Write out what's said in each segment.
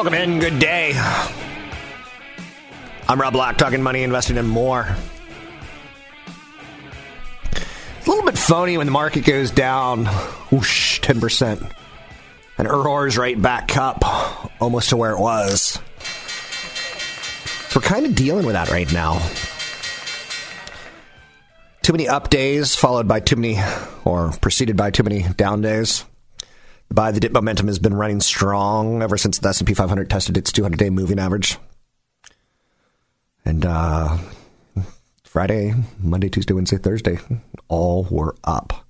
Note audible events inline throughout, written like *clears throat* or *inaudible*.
Welcome in. Good day. I'm Rob Black, talking money, investing, and more. It's a little bit phony when the market goes down, whoosh, 10%. And Uror's right back up, almost to where it was. So we're kind of dealing with that right now. Too many up days, followed by too many, or preceded by too many down days. Buy the dip momentum has been running strong ever since the S&P 500 tested its 200-day moving average. And uh, Friday, Monday, Tuesday, Wednesday, Thursday, all were up.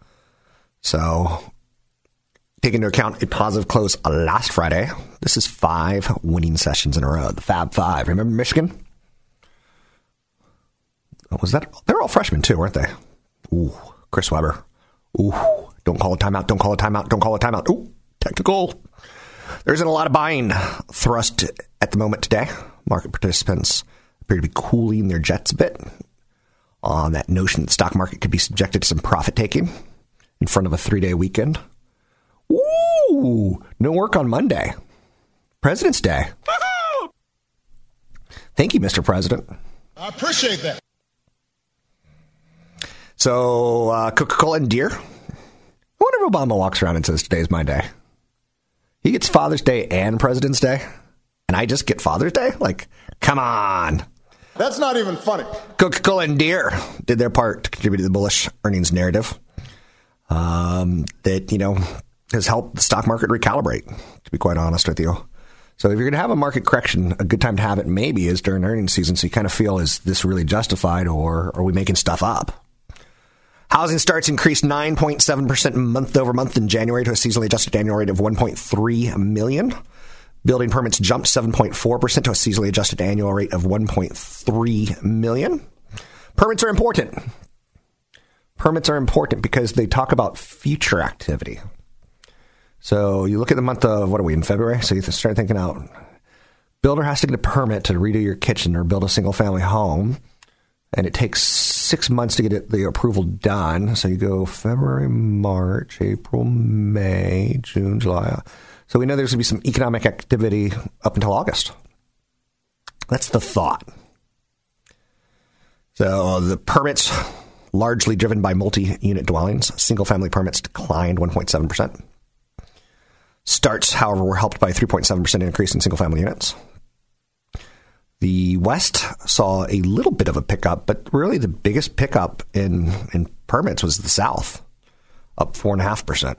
So, take into account a positive close last Friday. This is five winning sessions in a row. The Fab Five. Remember Michigan? Was that? They're all freshmen too, weren't they? Ooh, Chris Webber. Ooh, don't call a timeout. Don't call a timeout. Don't call a timeout. Ooh, technical. There isn't a lot of buying thrust at the moment today. Market participants appear to be cooling their jets a bit on that notion that the stock market could be subjected to some profit taking in front of a three day weekend. Ooh, no work on Monday. President's Day. Thank you, Mr. President. I appreciate that. So, uh, Coca Cola and Deere. Wonder if Obama walks around and says, Today's my day. He gets Father's Day and President's Day, and I just get Father's Day? Like, come on. That's not even funny. Coca Cola and Deere did their part to contribute to the bullish earnings narrative um, that, you know, has helped the stock market recalibrate, to be quite honest with you. So if you're going to have a market correction, a good time to have it maybe is during earnings season. So you kind of feel, is this really justified or are we making stuff up? Housing starts increased 9.7% month over month in January to a seasonally adjusted annual rate of 1.3 million. Building permits jumped 7.4% to a seasonally adjusted annual rate of 1.3 million. Permits are important. Permits are important because they talk about future activity. So you look at the month of, what are we, in February? So you start thinking out, builder has to get a permit to redo your kitchen or build a single family home and it takes six months to get it, the approval done. So you go February, March, April, May, June, July. So we know there's going to be some economic activity up until August. That's the thought. So the permits, largely driven by multi unit dwellings, single family permits declined 1.7%. Starts, however, were helped by a 3.7% increase in single family units. The West saw a little bit of a pickup, but really the biggest pickup in, in permits was the South, up 4.5%.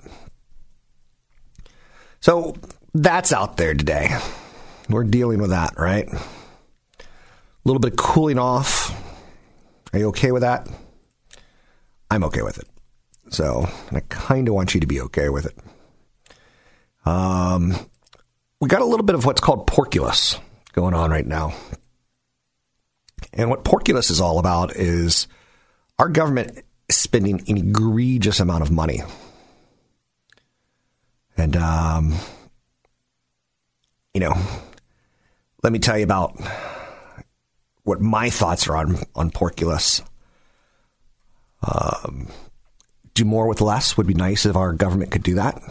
So that's out there today. We're dealing with that, right? A little bit of cooling off. Are you okay with that? I'm okay with it. So I kind of want you to be okay with it. Um, we got a little bit of what's called porkulus going on right now. And what Porkulus is all about is our government spending an egregious amount of money And, um, you know, let me tell you about what my thoughts are on, on Porkulus. Um, do more with less would be nice if our government could do that.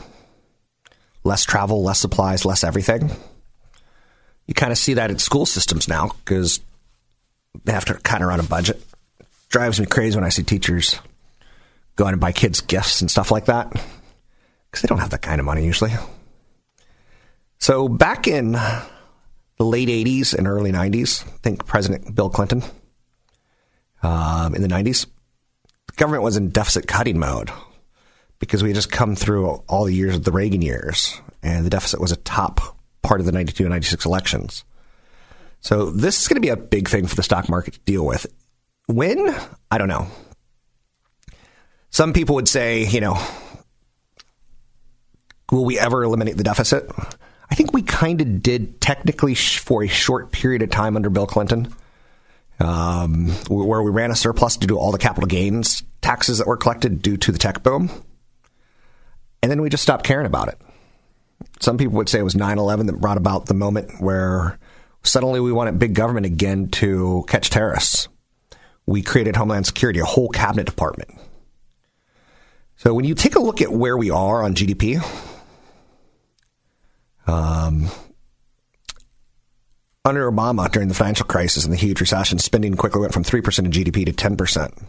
Less travel, less supplies, less everything. You kind of see that in school systems now because they have to kind of run a budget. Drives me crazy when I see teachers go out and buy kids gifts and stuff like that because they don't have that kind of money usually. So back in the late 80s and early 90s, I think President Bill Clinton um, in the 90s, the government was in deficit cutting mode because we had just come through all the years of the Reagan years, and the deficit was a top part of the 92 and 96 elections. So this is going to be a big thing for the stock market to deal with. When? I don't know. Some people would say, you know, will we ever eliminate the deficit? I think we kind of did technically for a short period of time under Bill Clinton, um, where we ran a surplus due to all the capital gains taxes that were collected due to the tech boom. And then we just stopped caring about it. Some people would say it was 9 11 that brought about the moment where suddenly we wanted big government again to catch terrorists. We created Homeland Security, a whole cabinet department. So when you take a look at where we are on GDP, um, under Obama during the financial crisis and the huge recession, spending quickly went from 3% of GDP to 10%.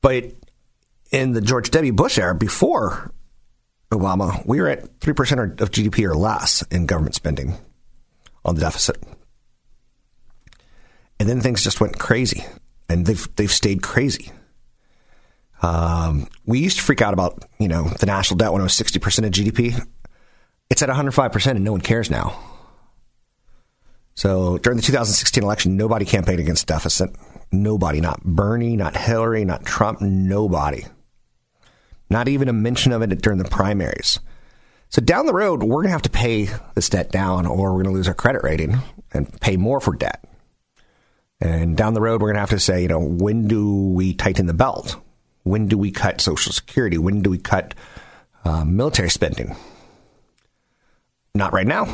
But in the George W. Bush era, before Obama, we were at 3% of GDP or less in government spending on the deficit. And then things just went crazy, and they've, they've stayed crazy. Um, we used to freak out about, you know, the national debt when it was 60% of GDP. It's at 105% and no one cares now. So during the 2016 election, nobody campaigned against deficit. Nobody, not Bernie, not Hillary, not Trump, nobody. Not even a mention of it during the primaries. So down the road, we're going to have to pay this debt down or we're going to lose our credit rating and pay more for debt. And down the road, we're going to have to say, you know, when do we tighten the belt? When do we cut Social Security? When do we cut uh, military spending? Not right now.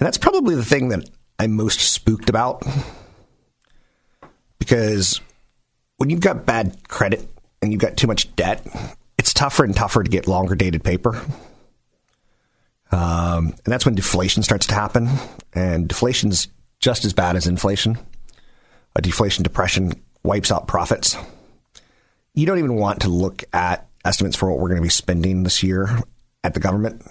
And that's probably the thing that I'm most spooked about. Because when you've got bad credit and you've got too much debt, it's tougher and tougher to get longer dated paper. Um, and that's when deflation starts to happen. And deflation's just as bad as inflation. A deflation depression wipes out profits. You don't even want to look at estimates for what we're going to be spending this year at the government.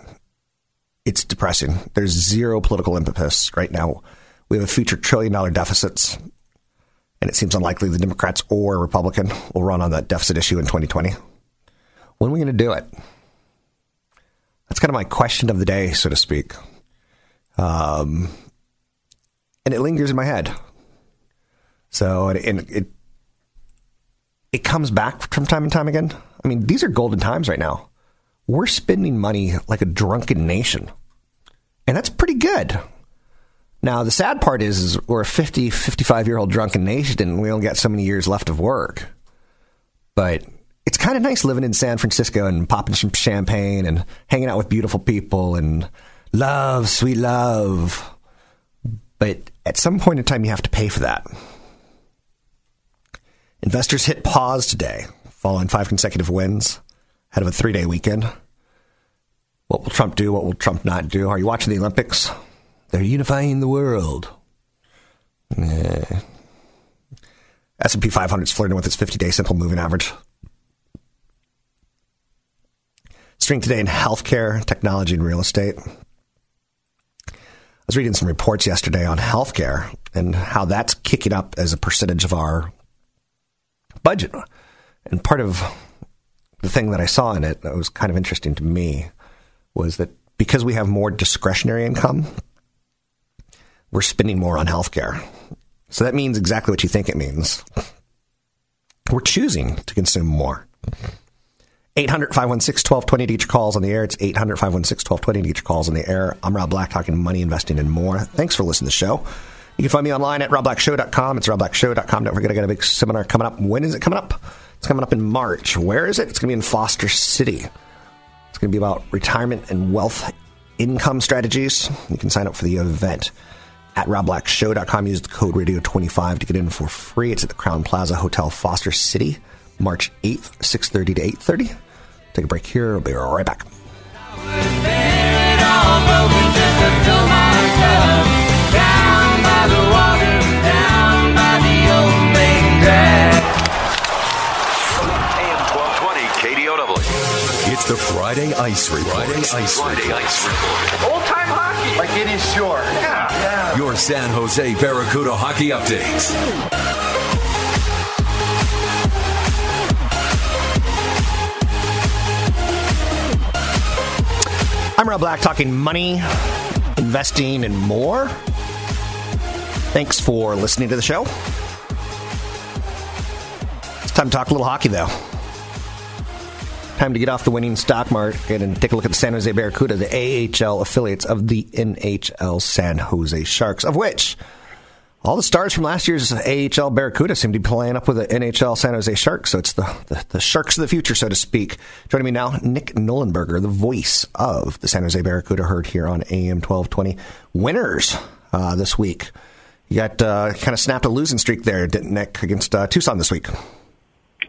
It's depressing. There's zero political impetus right now. We have a future trillion dollar deficits, and it seems unlikely the Democrats or Republican will run on that deficit issue in 2020. When are we going to do it? That's kind of my question of the day, so to speak. Um, and it lingers in my head. So it, it it comes back from time and time again. I mean, these are golden times right now. We're spending money like a drunken nation. And that's pretty good. Now, the sad part is, is we're a 50, 55 year old drunken nation and we only got so many years left of work. But it's kind of nice living in San Francisco and popping some champagne and hanging out with beautiful people and love, sweet love. But at some point in time, you have to pay for that. Investors hit pause today, following five consecutive wins ahead of a three day weekend. What will Trump do? What will Trump not do? Are you watching the Olympics? They're unifying the world. S&P 500 is flirting with its 50-day simple moving average. Strength today in healthcare, technology, and real estate. I was reading some reports yesterday on healthcare and how that's kicking up as a percentage of our budget. And part of the thing that I saw in it that was kind of interesting to me was that because we have more discretionary income, we're spending more on healthcare. So that means exactly what you think it means. We're choosing to consume more. 800 516 1220 to get your calls on the air. It's 800 516 1220 to get your calls on the air. I'm Rob Black talking money, investing, and more. Thanks for listening to the show. You can find me online at robblackshow.com. It's robblackshow.com. Don't forget, I got a big seminar coming up. When is it coming up? It's coming up in March. Where is it? It's going to be in Foster City. It's going to be about retirement and wealth income strategies. You can sign up for the event at robblackshow.com. Use the code radio25 to get in for free. It's at the Crowne Plaza Hotel, Foster City, March 8th, 6.30 to 8.30. Take a break here. We'll be right back. AM 1220 KDOW. It's the Friday Ice Report. Friday Ice Friday Ice Report. Old time hockey. Like it is sure. Yeah. yeah. Your San Jose Barracuda hockey updates. I'm Rob Black talking money, investing, and more. Thanks for listening to the show. It's time to talk a little hockey, though. Time to get off the winning stock market and take a look at the San Jose Barracuda, the AHL affiliates of the NHL San Jose Sharks, of which all the stars from last year's AHL Barracuda seem to be playing up with the NHL San Jose Sharks. So it's the, the, the Sharks of the future, so to speak. Joining me now, Nick Nollenberger, the voice of the San Jose Barracuda, heard here on AM 1220. Winners uh, this week. You got uh, kind of snapped a losing streak there, didn't Nick, against uh, Tucson this week?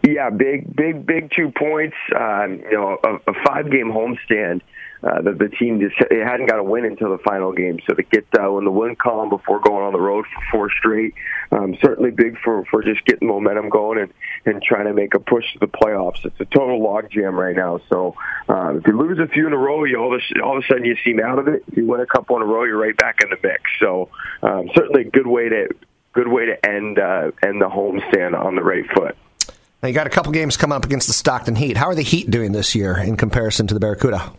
Yeah, big, big, big two points. Um, you know, a, a five-game homestand. Uh, the, the team just it hadn't got a win until the final game, so to get uh, in the win column before going on the road for four straight, um, certainly big for for just getting momentum going and and trying to make a push to the playoffs. It's a total logjam right now. So uh, if you lose a few in a row, you all of a, all of a sudden you seem out of it. If you win a couple in a row, you're right back in the mix. So um, certainly a good way to good way to end uh, end the homestand on the right foot. Now you got a couple games coming up against the Stockton Heat. How are the Heat doing this year in comparison to the Barracuda?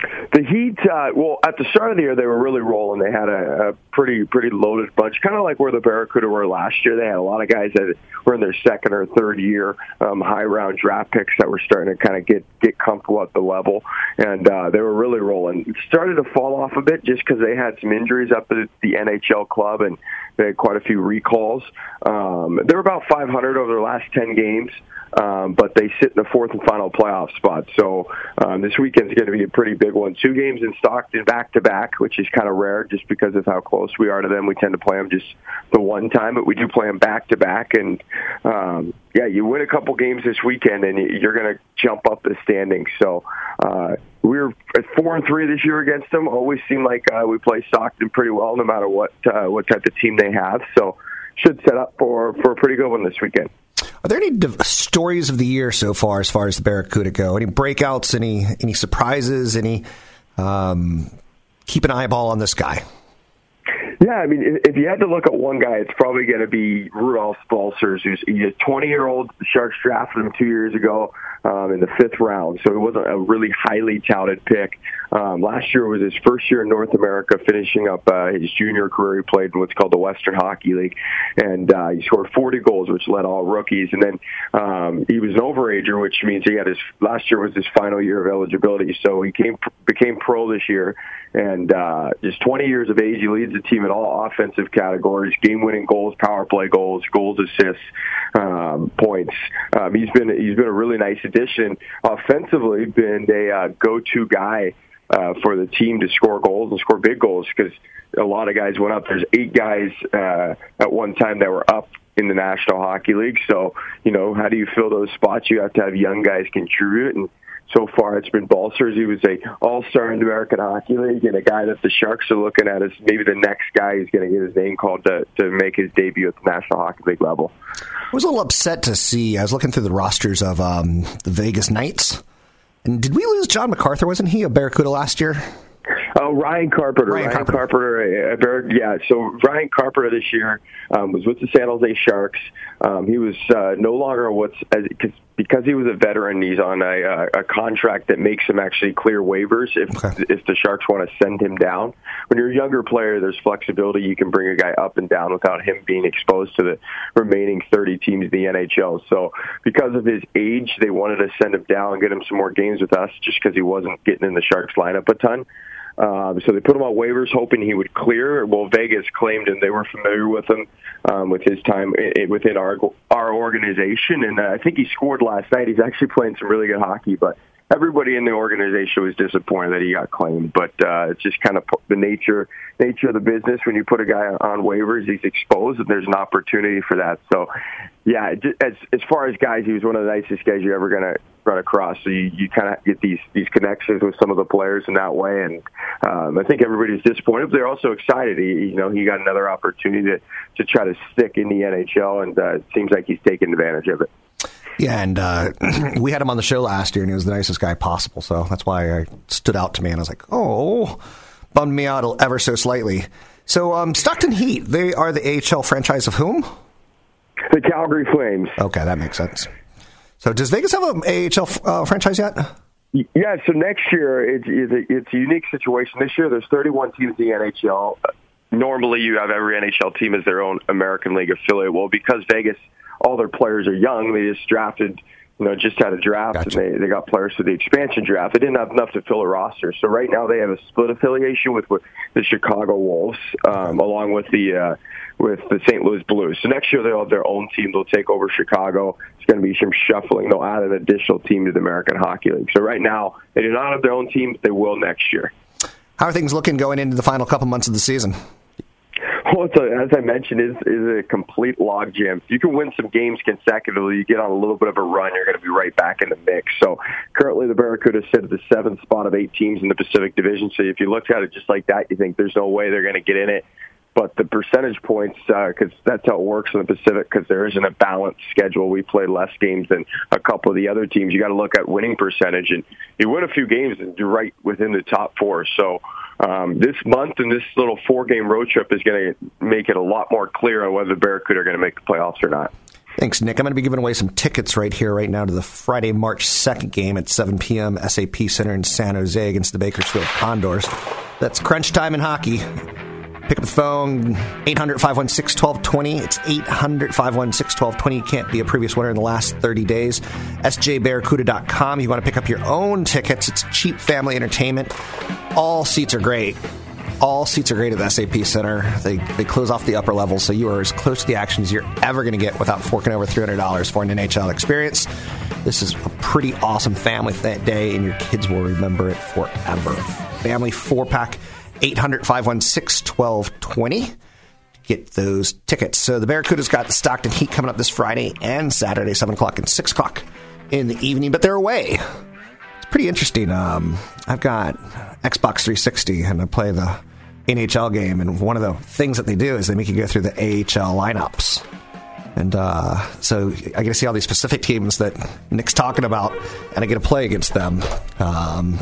The Heat, uh, well, at the start of the year, they were really rolling. They had a, a pretty pretty loaded bunch, kind of like where the Barracuda were last year. They had a lot of guys that were in their second or third year, um, high round draft picks that were starting to kind of get get comfortable at the level, and uh, they were really rolling. It started to fall off a bit just because they had some injuries up at the NHL club, and they had quite a few recalls. Um, they were about 500 over their last 10 games um, but they sit in the fourth and final playoff spot. So um, this weekend's going to be a pretty big one. Two games in Stockton back to back, which is kind of rare just because of how close we are to them. We tend to play them just the one time, but we do play them back to back. And um, yeah, you win a couple games this weekend, and you're going to jump up the standings. So. Uh, we were at four and three this year against them. Always seem like uh, we play Stockton pretty well, no matter what uh, what type of team they have. So should set up for for a pretty good one this weekend. Are there any div- stories of the year so far, as far as the Barracuda go? Any breakouts? Any any surprises? Any um, keep an eyeball on this guy? Yeah, I mean, if, you had to look at one guy, it's probably going to be Rudolph Balcers, who's a 20 year old. Sharks drafted him two years ago um, in the fifth round, so it wasn't a really highly touted pick. Um, last year was his first year in North America, finishing up uh, his junior career. He played in what's called the Western Hockey League, and uh, he scored 40 goals, which led all rookies. And then um, he was an overager, which means he had his last year was his final year of eligibility. So he came became pro this year, and uh, just 20 years of age. He leads the team in all offensive categories: game-winning goals, power play goals, goals, assists, um, points. Um, he's been he's been a really nice addition offensively. Been a uh, go-to guy uh, for the team to score goals and score big goals because a lot of guys went up. There's eight guys uh, at one time that were up in the National Hockey League. So, you know, how do you fill those spots? You have to have young guys contribute. And so far, it's been Balcers. He was a All-Star in the American Hockey League and a guy that the Sharks are looking at as maybe the next guy who's going to get his name called to, to make his debut at the National Hockey League level. I was a little upset to see. I was looking through the rosters of um, the Vegas Knights and did we lose John MacArthur? Wasn't he a Barracuda last year? Oh, Ryan Carpenter. Ryan, Ryan Carpenter. Carpenter yeah, so Ryan Carpenter this year um, was with the San Jose Sharks. Um, he was uh, no longer what's as, cause, because he was a veteran. He's on a, a contract that makes him actually clear waivers if Okay. if the Sharks want to send him down. When you're a younger player, there's flexibility. You can bring a guy up and down without him being exposed to the remaining 30 teams in the NHL. So because of his age, they wanted to send him down and get him some more games with us, just because he wasn't getting in the Sharks lineup a ton. Um, so they put him on waivers, hoping he would clear. Well, Vegas claimed, and they were familiar with him um, with his time within our our organization. And uh, I think he scored last night. He's actually playing some really good hockey, but everybody in the organization was disappointed that he got claimed. But uh, it's just kind of the nature nature of the business. When you put a guy on waivers, he's exposed, and there's an opportunity for that. So, yeah, as as far as guys, he was one of the nicest guys you're ever gonna run across. So you, you kind of get these these connections with some of the players in that way, and um, I think everybody's disappointed. But they're also excited. He, you know, he got another opportunity to to try to stick in the NHL, and uh, it seems like he's taking advantage of it. Yeah, and uh, *clears throat* we had him on the show last year, and he was the nicest guy possible. So that's why I stood out to me, and I was like, oh, bummed me out ever so slightly. So um, Stockton Heat, they are the AHL franchise of whom? The Calgary Flames. Okay, that makes sense. So does Vegas have an AHL uh, franchise yet? Yeah, so next year it's, it's, a, it's a unique situation. This year there's 31 teams in the NHL. Normally you have every NHL team as their own American League affiliate. Well, because Vegas – all their players are young. They just drafted, you know, just had a draft gotcha. and they, they got players for the expansion draft. They didn't have enough to fill a roster. So right now they have a split affiliation with, with the Chicago Wolves, um, along with the, uh, with the St. Louis Blues. So next year they'll have their own team. They'll take over Chicago. It's going to be some shuffling. They'll add an additional team to the American Hockey League. So right now they do not have their own team. But they will next year. How are things looking going into the final couple months of the season? Well, a, as I mentioned, is is a complete logjam. You can win some games consecutively, you get on a little bit of a run, you're going to be right back in the mix. So currently, the Barracuda sit at the seventh spot of eight teams in the Pacific Division. So if you look at it just like that, you think there's no way they're going to get in it. But the percentage points, because uh, that's how it works in the Pacific, because there isn't a balanced schedule. We play less games than a couple of the other teams. You got to look at winning percentage, and you win a few games, and you're right within the top four. So um, this month and this little four game road trip is going to make it a lot more clear on whether the Barracuda are going to make the playoffs or not. Thanks, Nick. I'm going to be giving away some tickets right here, right now, to the Friday, March 2nd game at 7 p.m. SAP Center in San Jose against the Bakersfield Condors. That's crunch time in hockey. Pick up the phone, 800 516 1220. It's 800 516 1220. You can't be a previous winner in the last 30 days. SJBarracuda.com. You want to pick up your own tickets. It's cheap family entertainment. All seats are great. All seats are great at the SAP Center. They, they close off the upper level, so you are as close to the action as you're ever going to get without forking over $300 for an NHL experience. This is a pretty awesome family day, and your kids will remember it forever. Family four pack 800 516 1220 get those tickets. So the Barracuda's got the Stockton Heat coming up this Friday and Saturday, 7 o'clock and 6 o'clock in the evening, but they're away. It's pretty interesting. Um, I've got Xbox 360 and I play the NHL game, and one of the things that they do is they make you go through the AHL lineups. And uh, so I get to see all these specific teams that Nick's talking about, and I get to play against them. Um,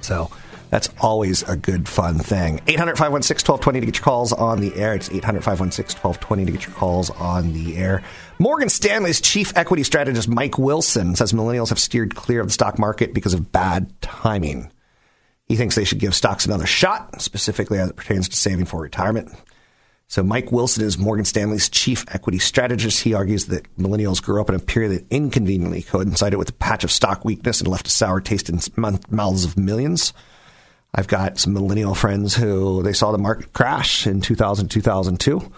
so that's always a good, fun thing. 800 516 1220 to get your calls on the air. It's 800 516 1220 to get your calls on the air. Morgan Stanley's chief equity strategist, Mike Wilson, says millennials have steered clear of the stock market because of bad timing. He thinks they should give stocks another shot, specifically as it pertains to saving for retirement. So Mike Wilson is Morgan Stanley's chief equity strategist. He argues that millennials grew up in a period that inconveniently coincided with a patch of stock weakness and left a sour taste in mouths of millions. I've got some millennial friends who they saw the market crash in 2000, 2002,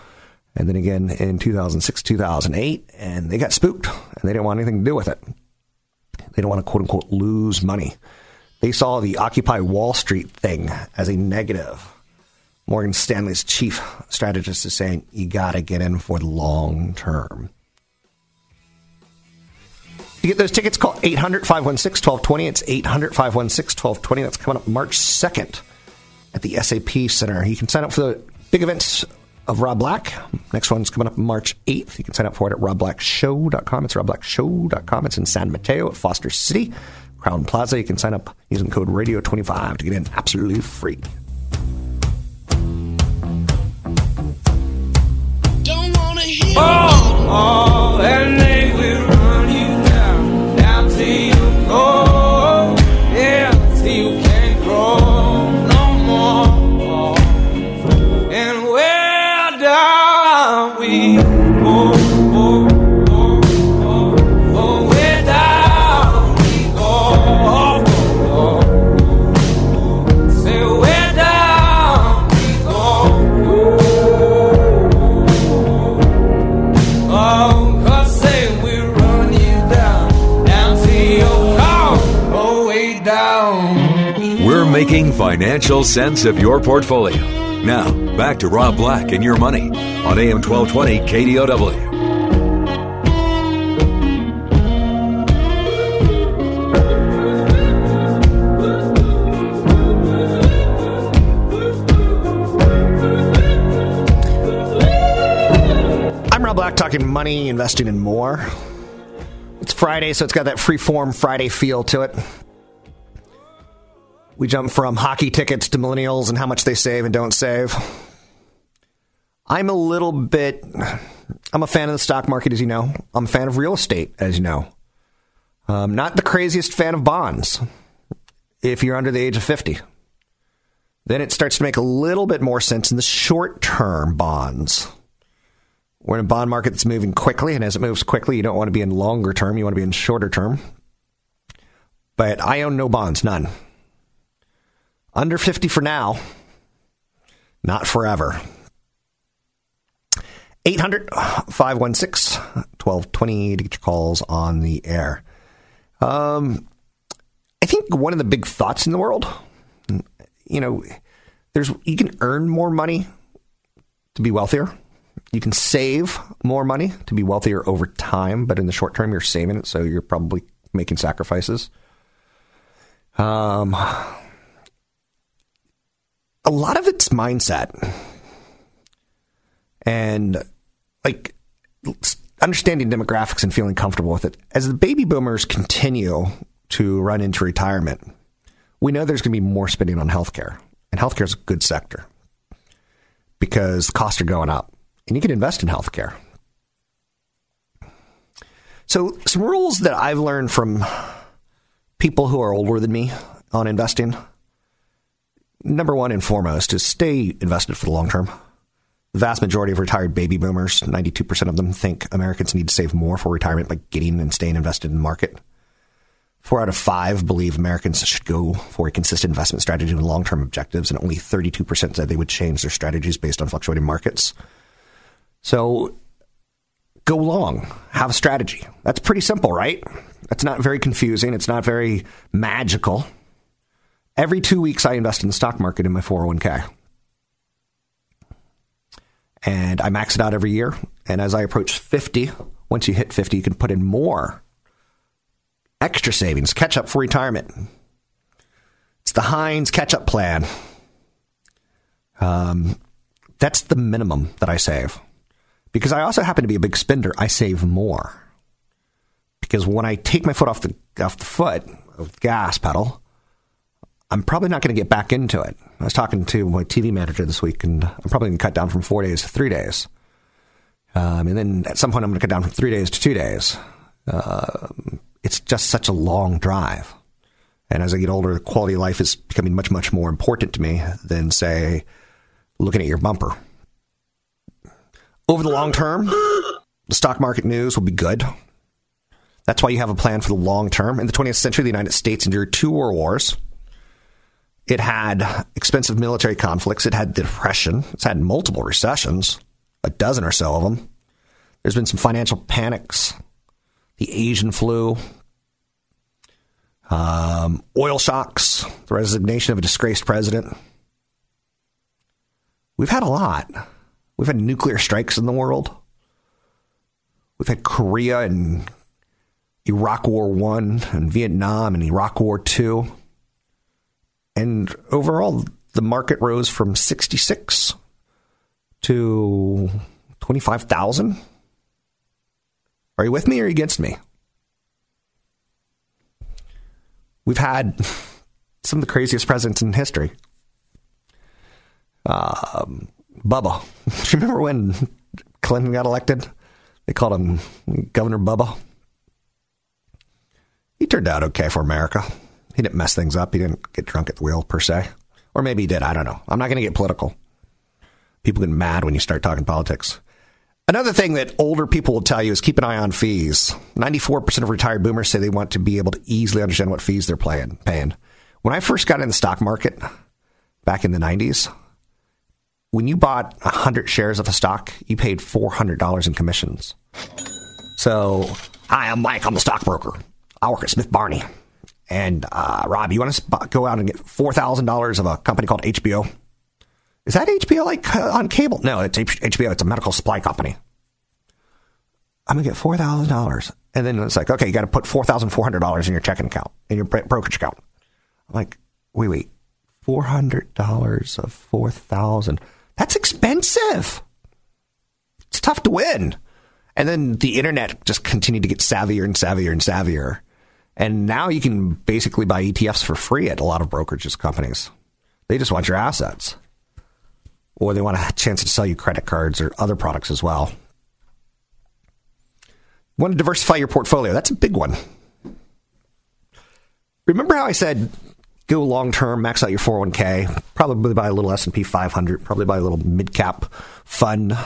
and then again in 2006, 2008, and they got spooked and they didn't want anything to do with it. They don't want to quote unquote lose money. They saw the Occupy Wall Street thing as a negative. Morgan Stanley's chief strategist is saying you got to get in for the long term. To get those tickets, call 800 516 1220. It's 800 516 1220. That's coming up March 2nd at the SAP Center. You can sign up for the big events of Rob Black. Next one's coming up March 8th. You can sign up for it at robblackshow.com. It's robblackshow.com. It's in San Mateo at Foster City, Crowne Plaza. You can sign up using code radio25 to get in absolutely free. Oh, oh, and they will financial sense of your portfolio. Now, back to Rob Black and your money on AM 1220 KDOW. I'm Rob Black talking money, investing, and more. It's Friday, so it's got that free form Friday feel to it. We jump from hockey tickets to millennials and how much they save and don't save. I'm a little bit. I'm a fan of the stock market, as you know. I'm a fan of real estate, as you know. Um, not the craziest fan of bonds if you're under the age of 50. Then it starts to make a little bit more sense in the short term bonds. We're in a bond market that's moving quickly, and as it moves quickly, you don't want to be in longer term, you want to be in shorter term. But I own no bonds, none. Under 50 for now, not forever. 800 516 1220 to get your calls on the air. Um, I think one of the big thoughts in the world, you know, there's you can earn more money to be wealthier. You can save more money to be wealthier over time, but in the short term, you're saving it, so you're probably making sacrifices. Um, a lot of it's mindset and like understanding demographics and feeling comfortable with it. As the baby boomers continue to run into retirement, we know there's going to be more spending on healthcare, and healthcare is a good sector because costs are going up, and you can invest in healthcare. So, some rules that I've learned from people who are older than me on investing number one and foremost is stay invested for the long term. The vast majority of retired baby boomers, 92% of them, think Americans need to save more for retirement by getting and staying invested in the market. Four out of five believe Americans should go for a consistent investment strategy with long term objectives, and only 32% said they would change their strategies based on fluctuating markets. So go long, have a strategy. That's pretty simple, right? That's not very confusing. It's not very magical. Every two weeks, I invest in the stock market in my 401k. And I max it out every year. And as I approach 50, once you hit 50, you can put in more extra savings, catch up for retirement. It's the Heinz catch up plan. Um, that's the minimum that I save. Because I also happen to be a big spender, I save more. Because when I take my foot off the off the foot of the gas pedal, I'm probably not going to get back into it. I was talking to my TV manager this week, and I'm probably going to cut down from four days to three days. Um, and then at some point, I'm going to cut down from three days to two days. Uh, it's just such a long drive. And as I get older, the quality of life is becoming much, much more important to me than, say, looking at your bumper. Over the long term, the stock market news will be good. That's why you have a plan for the long term. In the 20th century, the United States endured two world wars it had expensive military conflicts. It had the depression. It's had multiple recessions, a dozen or so of them. There's been some financial panics, the Asian flu, um, oil shocks, the resignation of a disgraced president. We've had a lot. We've had nuclear strikes in the world. We've had Korea and Iraq War One and Vietnam and Iraq War Two. And overall, the market rose from 66 to 25,000. Are you with me or are you against me? We've had some of the craziest presidents in history. Um, Bubba. *laughs* Do you remember when Clinton got elected? They called him Governor Bubba. He turned out okay for America. He didn't mess things up. He didn't get drunk at the wheel, per se. Or maybe he did. I don't know. I'm not going to get political. People get mad when you start talking politics. Another thing that older people will tell you is keep an eye on fees. 94% of retired boomers say they want to be able to easily understand what fees they're paying. paying. When I first got in the stock market back in the 90s, when you bought 100 shares of a stock, you paid $400 in commissions. So, hi, I'm Mike. I'm a stockbroker. I work at Smith Barney. And uh, Rob, you want to go out and get four thousand dollars of a company called HBO? Is that HBO like uh, on cable? No, it's H- HBO. It's a medical supply company. I'm gonna get four thousand dollars, and then it's like, okay, you got to put four thousand four hundred dollars in your checking account, in your brokerage account. I'm like, wait, wait, four hundred dollars of four thousand. That's expensive. It's tough to win. And then the internet just continued to get savvier and savvier and savvier. And now you can basically buy ETFs for free at a lot of brokerages companies. They just want your assets. Or they want a chance to sell you credit cards or other products as well. Want to diversify your portfolio? That's a big one. Remember how I said go long term, max out your 401k, probably buy a little S&P 500, probably buy a little mid cap fund,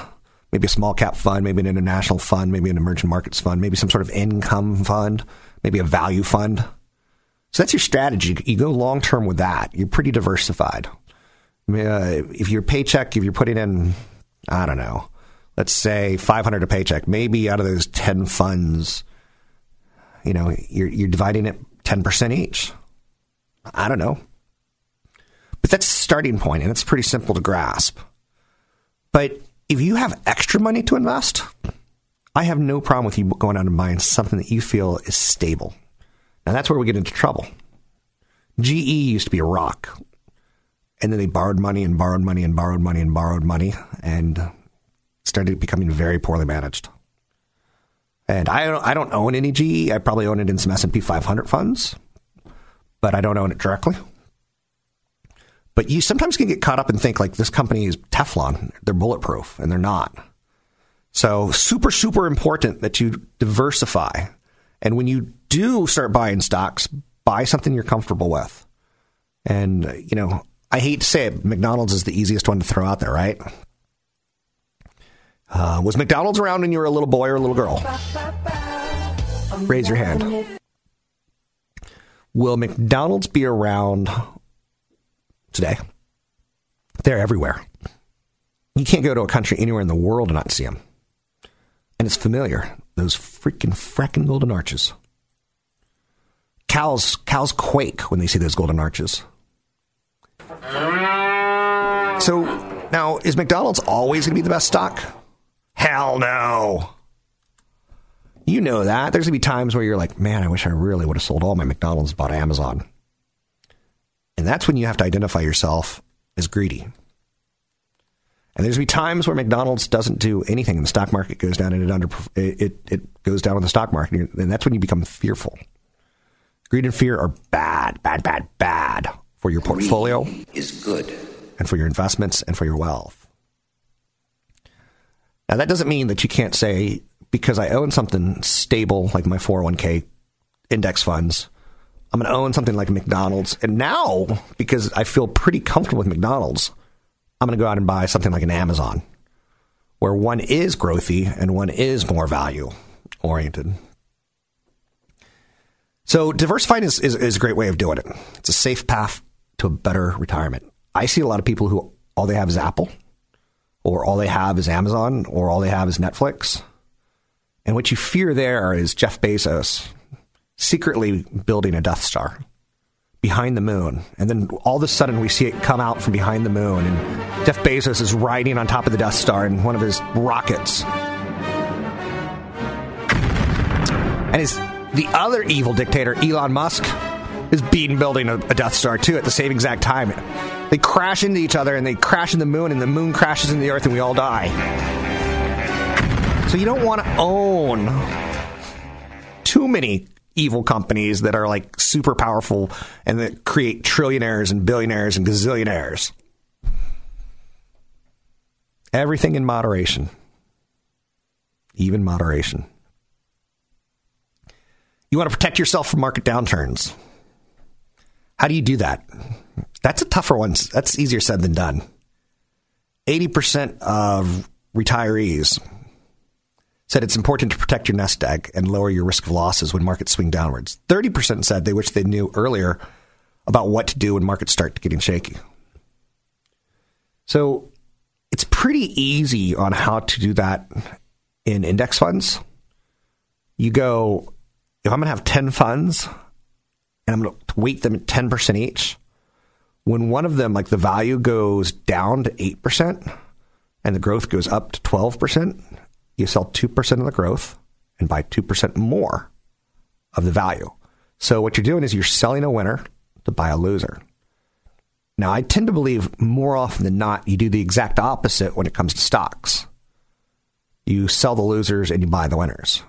maybe a small cap fund, maybe an international fund, maybe an emerging markets fund, maybe some sort of income fund, maybe a value fund. So that's your strategy. You go long term with that. You're pretty diversified. Uh, if your paycheck, if you're putting in, I don't know, let's say 500 a paycheck, maybe out of those 10 funds, you know, you're, you're dividing it 10% each. I don't know. But that's a starting point, and it's pretty simple to grasp. But if you have extra money to invest, I have no problem with you going out and buying something that you feel is stable. Now, that's where we get into trouble. GE used to be a rock, and then they borrowed money and borrowed money and borrowed money and borrowed money and started becoming very poorly managed. And I don't, I don't own any GE. I probably own it in some S&P 500 funds but I don't own it directly. But you sometimes can get caught up and think like this company is Teflon, they're bulletproof, and they're not. So super, super important that you diversify. And when you do start buying stocks, buy something you're comfortable with. And, you know, I hate to say it, McDonald's is the easiest one to throw out there, right? Uh, was McDonald's around when you were a little boy or a little girl? Raise your hand. Will McDonald's be around today? They're everywhere. You can't go to a country anywhere in the world and not see them. And it's familiar. Those freaking fracking golden arches. Cows, cows quake when they see those golden arches. So now, is McDonald's always going to be the best stock? Hell no. You know that. There's going to be times where you're like, man, I wish I really would have sold all my McDonald's bought Amazon. And that's when you have to identify yourself as greedy. And there's going to be times where McDonald's doesn't do anything and the stock market goes down and it under it, it goes down in the stock market. And that's when you become fearful. Greed and fear are bad, bad, bad, bad for your portfolio. Greed is good. And for your investments and for your wealth. Now, that doesn't mean that you can't say, because I own something stable like my 401k index funds, I'm going to own something like McDonald's. And now, because I feel pretty comfortable with McDonald's, I'm going to go out and buy something like an Amazon, where one is growthy and one is more value oriented. So diversifying is, is, is, a great way of doing it. It's a safe path to a better retirement. I see a lot of people who all they have is Apple, or all they have is Amazon, or all they have is Netflix. And what you fear there is Jeff Bezos secretly building a Death Star behind the moon. And then all of a sudden we see it come out from behind the moon. And Jeff Bezos is riding on top of the Death Star in one of his rockets. And his, the other evil dictator, Elon Musk, is beating building a, a Death Star too at the same exact time. They crash into each other and they crash in the moon, and the moon crashes into the earth, and we all die. So you don't want to own too many evil companies that are like super powerful and that create trillionaires and billionaires and gazillionaires. Everything in moderation. Even moderation. You want to protect yourself from market downturns. How do you do that? That's a tougher one. That's easier said than done. 80% of retirees said it's important to protect your nest egg and lower your risk of losses when markets swing downwards. 30% said they wish they knew earlier about what to do when markets start getting shaky. So it's pretty easy on how to do that in index funds. You go, if I'm going to have 10 funds and I'm going to weight them at 10% each, when one of them, like the value goes down to 8% and the growth goes up to 12%, you sell 2% of the growth and buy 2% more of the value. So what you're doing is you're selling a winner to buy a loser. Now, I tend to believe more often than not, you do the exact opposite when it comes to stocks. You sell the losers and you buy the winners.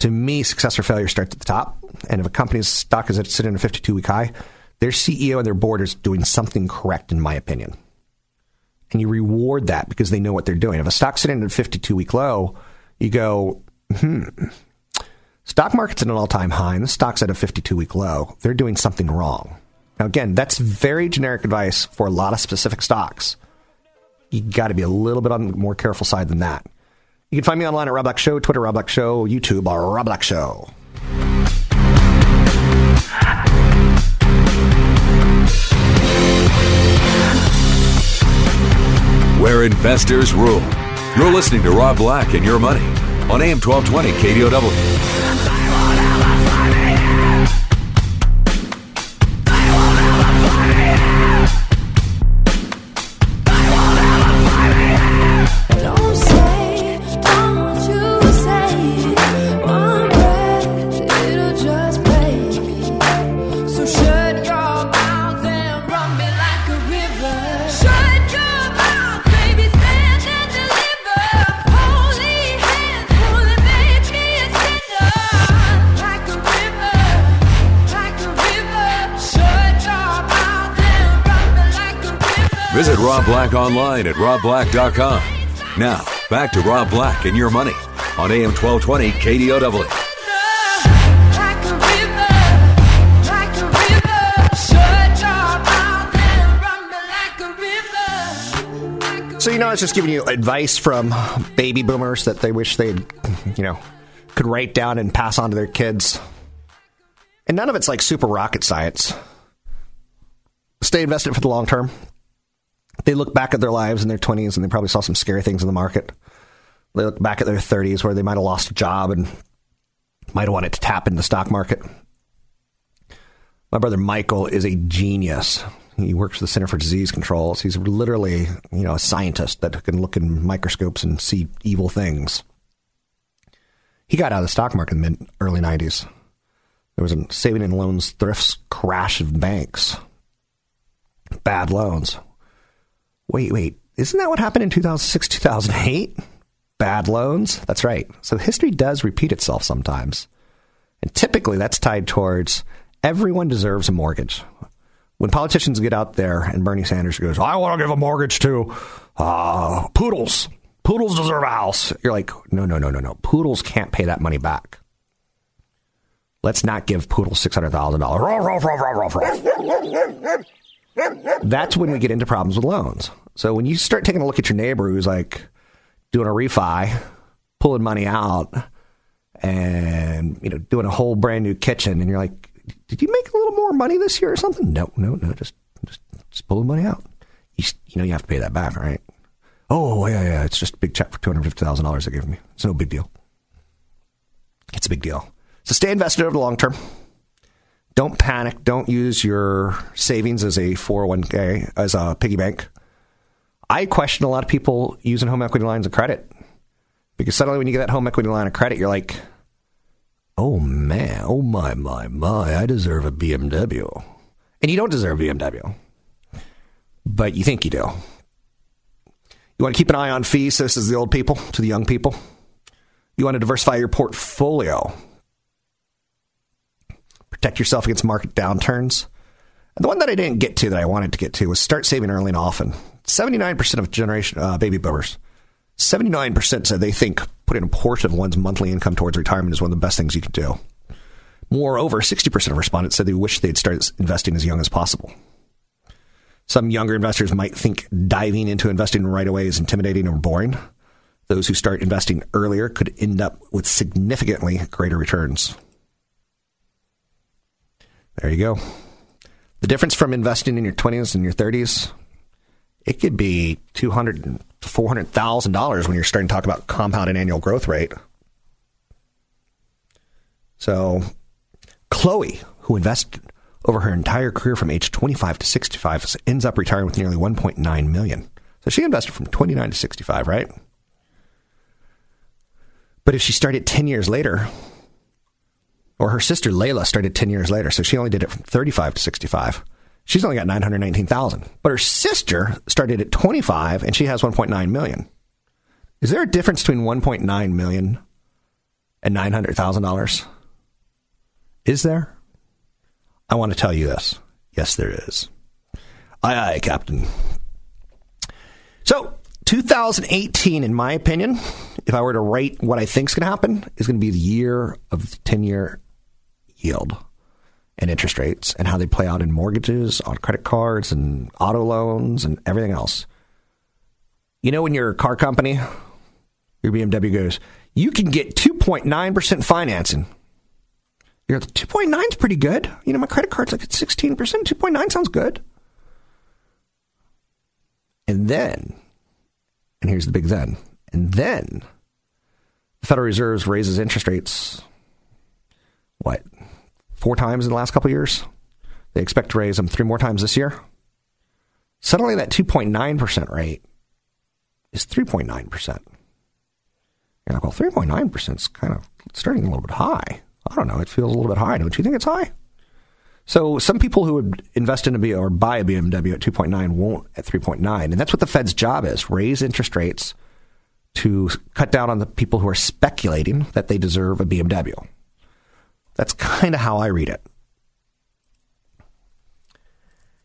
To me, success or failure starts at the top. And if a company's stock is sitting in a 52 week high, their CEO and their board is doing something correct, in my opinion. And you reward that because they know what they're doing. If a stock's sitting at a 52 week low, you go, hmm, stock market's at an all time high and the stock's at a 52 week low. They're doing something wrong. Now, again, that's very generic advice for a lot of specific stocks. You got to be a little bit on the more careful side than that. You can find me online at Rob Black Show, Twitter Rob Black Show, YouTube Rob Black Show. Where investors rule. You're listening to Rob Black and Your Money on AM 1220 KDOW. Rob Black online at robblack.com. Now, back to Rob Black and your money on AM 1220 KDOW. So, you know, I was just giving you advice from baby boomers that they wish they'd, you know, could write down and pass on to their kids. And none of it's like super rocket science. Stay invested for the long term they look back at their lives in their 20s and they probably saw some scary things in the market. They look back at their 30s where they might have lost a job and might have wanted to tap into the stock market. My brother Michael is a genius. He works for the Center for Disease Controls. He's literally, you know, a scientist that can look in microscopes and see evil things. He got out of the stock market in the mid early 90s. There was a saving and loans thrifts crash of banks. Bad loans. Wait, wait. Isn't that what happened in 2006, 2008? Bad loans? That's right. So history does repeat itself sometimes. And typically that's tied towards everyone deserves a mortgage. When politicians get out there and Bernie Sanders goes, I want to give a mortgage to uh, poodles. Poodles deserve a house. You're like, no, no, no, no, no. Poodles can't pay that money back. Let's not give poodles $600,000. That's when we get into problems with loans. So when you start taking a look at your neighbor who's like doing a refi, pulling money out, and you know doing a whole brand new kitchen, and you're like, "Did you make a little more money this year or something?" No, no, no. Just just just pulling money out. You, you know you have to pay that back, right? Oh yeah, yeah. It's just a big check for two hundred fifty thousand dollars they gave me. It's no big deal. It's a big deal. So stay invested over the long term. Don't panic. Don't use your savings as a 401k, as a piggy bank. I question a lot of people using home equity lines of credit because suddenly when you get that home equity line of credit, you're like, oh man, oh my, my, my, I deserve a BMW. And you don't deserve BMW, but you think you do. You want to keep an eye on fees. This is the old people to the young people. You want to diversify your portfolio protect yourself against market downturns. And the one that I didn't get to that I wanted to get to was start saving early and often. 79% of generation uh, baby boomers, 79% said they think putting a portion of one's monthly income towards retirement is one of the best things you can do. Moreover, 60% of respondents said they wish they'd start investing as young as possible. Some younger investors might think diving into investing right away is intimidating or boring. Those who start investing earlier could end up with significantly greater returns. There you go. The difference from investing in your 20s and your 30s, it could be $200 to $400,000 when you're starting to talk about compounded annual growth rate. So, Chloe, who invested over her entire career from age 25 to 65 ends up retiring with nearly 1.9 million. So she invested from 29 to 65, right? But if she started 10 years later, or her sister Layla started 10 years later, so she only did it from 35 to 65. She's only got 919,000. But her sister started at 25 and she has 1.9 million. Is there a difference between 1.9 million and $900,000? Is there? I want to tell you this. Yes, there is. Aye, aye, Captain. So, 2018, in my opinion, if I were to rate what I think is going to happen, is going to be the year of the 10 year yield and interest rates and how they play out in mortgages, on credit cards, and auto loans, and everything else. You know, when you're car company, your BMW goes, you can get 2.9% financing. You're like, 2.9 is pretty good. You know, my credit card's like at 16%. 2.9 sounds good. And then, and here's the big then, and then the Federal Reserve raises interest rates, what, four times in the last couple years? They expect to raise them three more times this year. Suddenly, that 2.9% rate is 3.9%. You're like, well, 3.9% is kind of starting a little bit high. I don't know. It feels a little bit high. Don't you think it's high? So some people who would invest in a B or buy a BMW at 2.9 won't at 3.9. And that's what the Fed's job is raise interest rates to cut down on the people who are speculating that they deserve a BMW. That's kind of how I read it.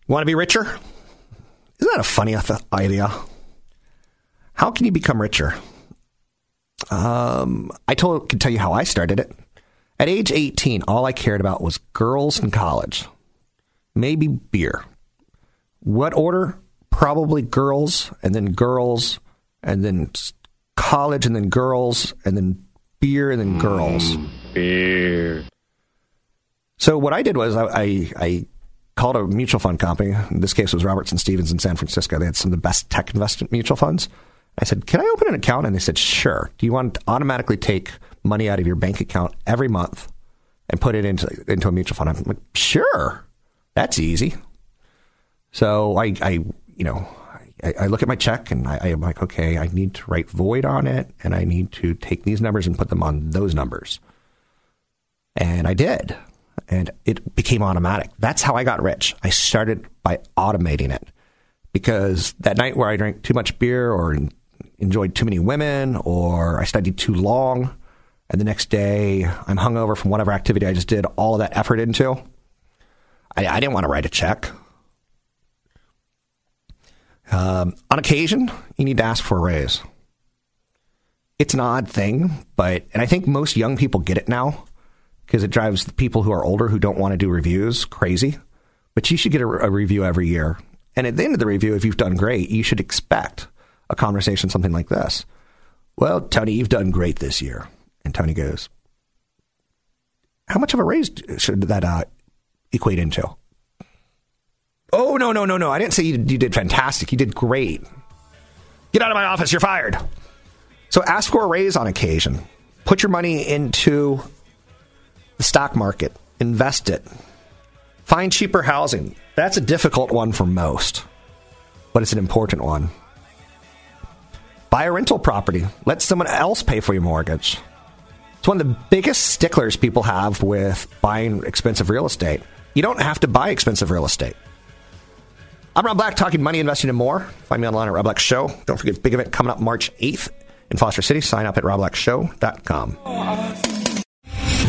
Want to be richer? Isn't that a funny idea? How can you become richer? Um, I told, can tell you how I started it. At age 18, all I cared about was girls in college, maybe beer. What order? Probably girls, and then girls, and then college, and then girls, and then beer, and then girls. Mm, beer. So what I did was I, I, I called a mutual fund company. In this case, it was Robertson Stephens in San Francisco. They had some of the best tech investment mutual funds. I said, "Can I open an account?" And they said, "Sure." Do you want to automatically take money out of your bank account every month and put it into into a mutual fund. I'm like, sure, that's easy. So I, I you know, I, I look at my check and I, I'm like, okay, I need to write void on it, and I need to take these numbers and put them on those numbers. And I did, and it became automatic. That's how I got rich. I started by automating it because that night where I drank too much beer or enjoyed too many women or I studied too long and the next day I'm hungover from whatever activity I just did all of that effort into. I, I didn't want to write a check. Um, on occasion, you need to ask for a raise. It's an odd thing, but, and I think most young people get it now because it drives people who are older who don't want to do reviews crazy. But you should get a, a review every year. And at the end of the review, if you've done great, you should expect a conversation something like this. Well, Tony, you've done great this year. And Tony goes, How much of a raise should that uh, equate into? Oh, no, no, no, no. I didn't say you, you did fantastic. You did great. Get out of my office. You're fired. So ask for a raise on occasion. Put your money into the stock market, invest it. Find cheaper housing. That's a difficult one for most, but it's an important one. Buy a rental property. Let someone else pay for your mortgage. It's one of the biggest sticklers people have with buying expensive real estate. You don't have to buy expensive real estate. I'm Rob Black, talking money, investing, and more. Find me online at Rob Black Show. Don't forget, big event coming up March 8th in Foster City. Sign up at robblackshow.com. Three oh,